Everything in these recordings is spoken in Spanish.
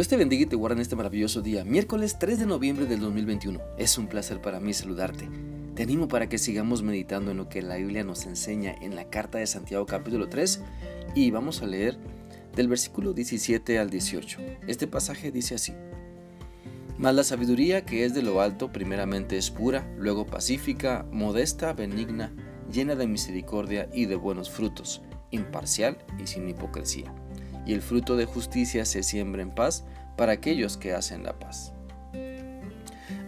Dios te bendiga y te guarde en este maravilloso día, miércoles 3 de noviembre del 2021. Es un placer para mí saludarte. Te animo para que sigamos meditando en lo que la Biblia nos enseña en la carta de Santiago capítulo 3 y vamos a leer del versículo 17 al 18. Este pasaje dice así. Mas la sabiduría que es de lo alto primeramente es pura, luego pacífica, modesta, benigna, llena de misericordia y de buenos frutos, imparcial y sin hipocresía y el fruto de justicia se siembra en paz para aquellos que hacen la paz.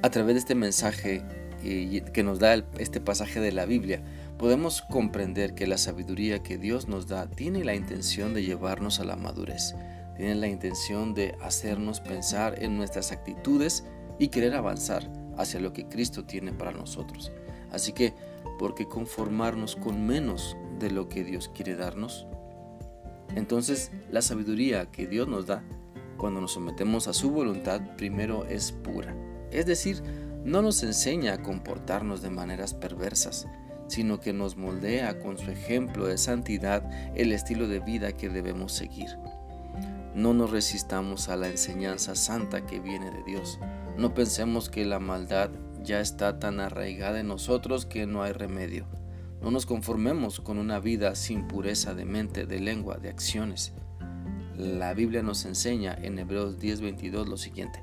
A través de este mensaje eh, que nos da este pasaje de la Biblia, podemos comprender que la sabiduría que Dios nos da tiene la intención de llevarnos a la madurez, tiene la intención de hacernos pensar en nuestras actitudes y querer avanzar hacia lo que Cristo tiene para nosotros. Así que, ¿por qué conformarnos con menos de lo que Dios quiere darnos? Entonces, la sabiduría que Dios nos da cuando nos sometemos a su voluntad primero es pura. Es decir, no nos enseña a comportarnos de maneras perversas, sino que nos moldea con su ejemplo de santidad el estilo de vida que debemos seguir. No nos resistamos a la enseñanza santa que viene de Dios. No pensemos que la maldad ya está tan arraigada en nosotros que no hay remedio. No nos conformemos con una vida sin pureza de mente, de lengua, de acciones. La Biblia nos enseña en Hebreos 10:22 lo siguiente.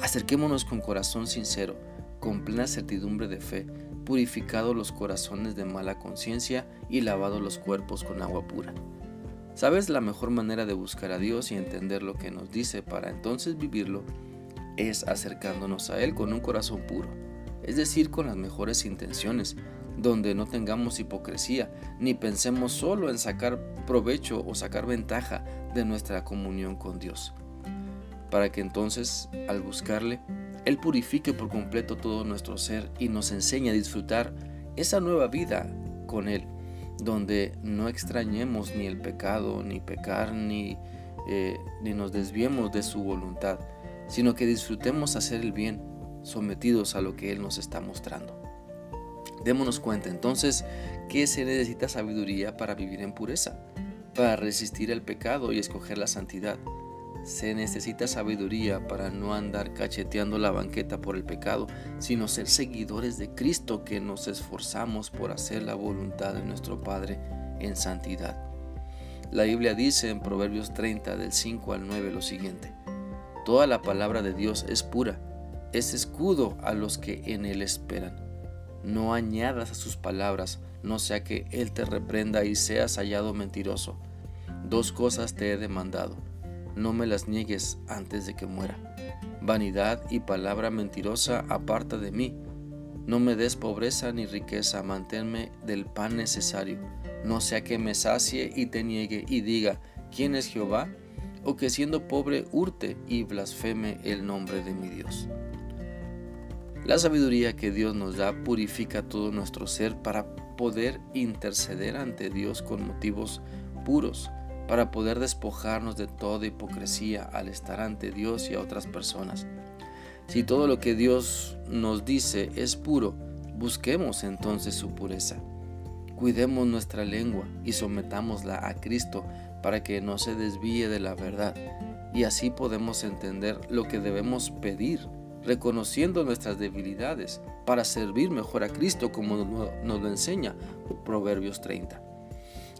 Acerquémonos con corazón sincero, con plena certidumbre de fe, purificados los corazones de mala conciencia y lavados los cuerpos con agua pura. ¿Sabes la mejor manera de buscar a Dios y entender lo que nos dice para entonces vivirlo? Es acercándonos a Él con un corazón puro, es decir, con las mejores intenciones, donde no tengamos hipocresía, ni pensemos solo en sacar provecho o sacar ventaja de nuestra comunión con Dios, para que entonces, al buscarle, Él purifique por completo todo nuestro ser y nos enseñe a disfrutar esa nueva vida con Él, donde no extrañemos ni el pecado, ni pecar, ni, eh, ni nos desviemos de su voluntad, sino que disfrutemos hacer el bien, sometidos a lo que Él nos está mostrando. Démonos cuenta entonces que se necesita sabiduría para vivir en pureza, para resistir el pecado y escoger la santidad. Se necesita sabiduría para no andar cacheteando la banqueta por el pecado, sino ser seguidores de Cristo que nos esforzamos por hacer la voluntad de nuestro Padre en santidad. La Biblia dice en Proverbios 30 del 5 al 9 lo siguiente. Toda la palabra de Dios es pura, es escudo a los que en él esperan no añadas a sus palabras, no sea que Él te reprenda y seas hallado mentiroso. Dos cosas te he demandado, no me las niegues antes de que muera. Vanidad y palabra mentirosa aparta de mí. No me des pobreza ni riqueza, manténme del pan necesario. No sea que me sacie y te niegue y diga, ¿quién es Jehová? O que siendo pobre hurte y blasfeme el nombre de mi Dios. La sabiduría que Dios nos da purifica todo nuestro ser para poder interceder ante Dios con motivos puros, para poder despojarnos de toda hipocresía al estar ante Dios y a otras personas. Si todo lo que Dios nos dice es puro, busquemos entonces su pureza. Cuidemos nuestra lengua y sometámosla a Cristo para que no se desvíe de la verdad y así podemos entender lo que debemos pedir reconociendo nuestras debilidades para servir mejor a Cristo como nos lo enseña Proverbios 30.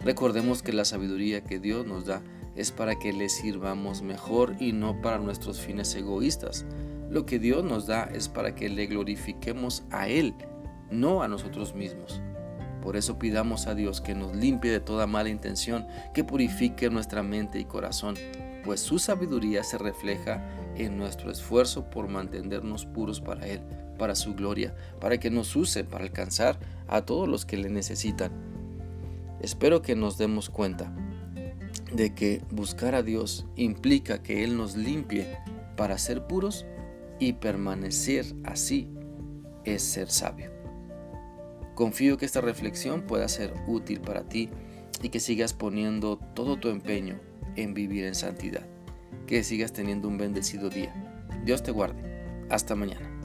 Recordemos que la sabiduría que Dios nos da es para que le sirvamos mejor y no para nuestros fines egoístas. Lo que Dios nos da es para que le glorifiquemos a Él, no a nosotros mismos. Por eso pidamos a Dios que nos limpie de toda mala intención, que purifique nuestra mente y corazón, pues su sabiduría se refleja en nuestro esfuerzo por mantenernos puros para Él, para su gloria, para que nos use para alcanzar a todos los que le necesitan. Espero que nos demos cuenta de que buscar a Dios implica que Él nos limpie para ser puros y permanecer así es ser sabio. Confío que esta reflexión pueda ser útil para ti y que sigas poniendo todo tu empeño en vivir en santidad que sigas teniendo un bendecido día. Dios te guarde. Hasta mañana.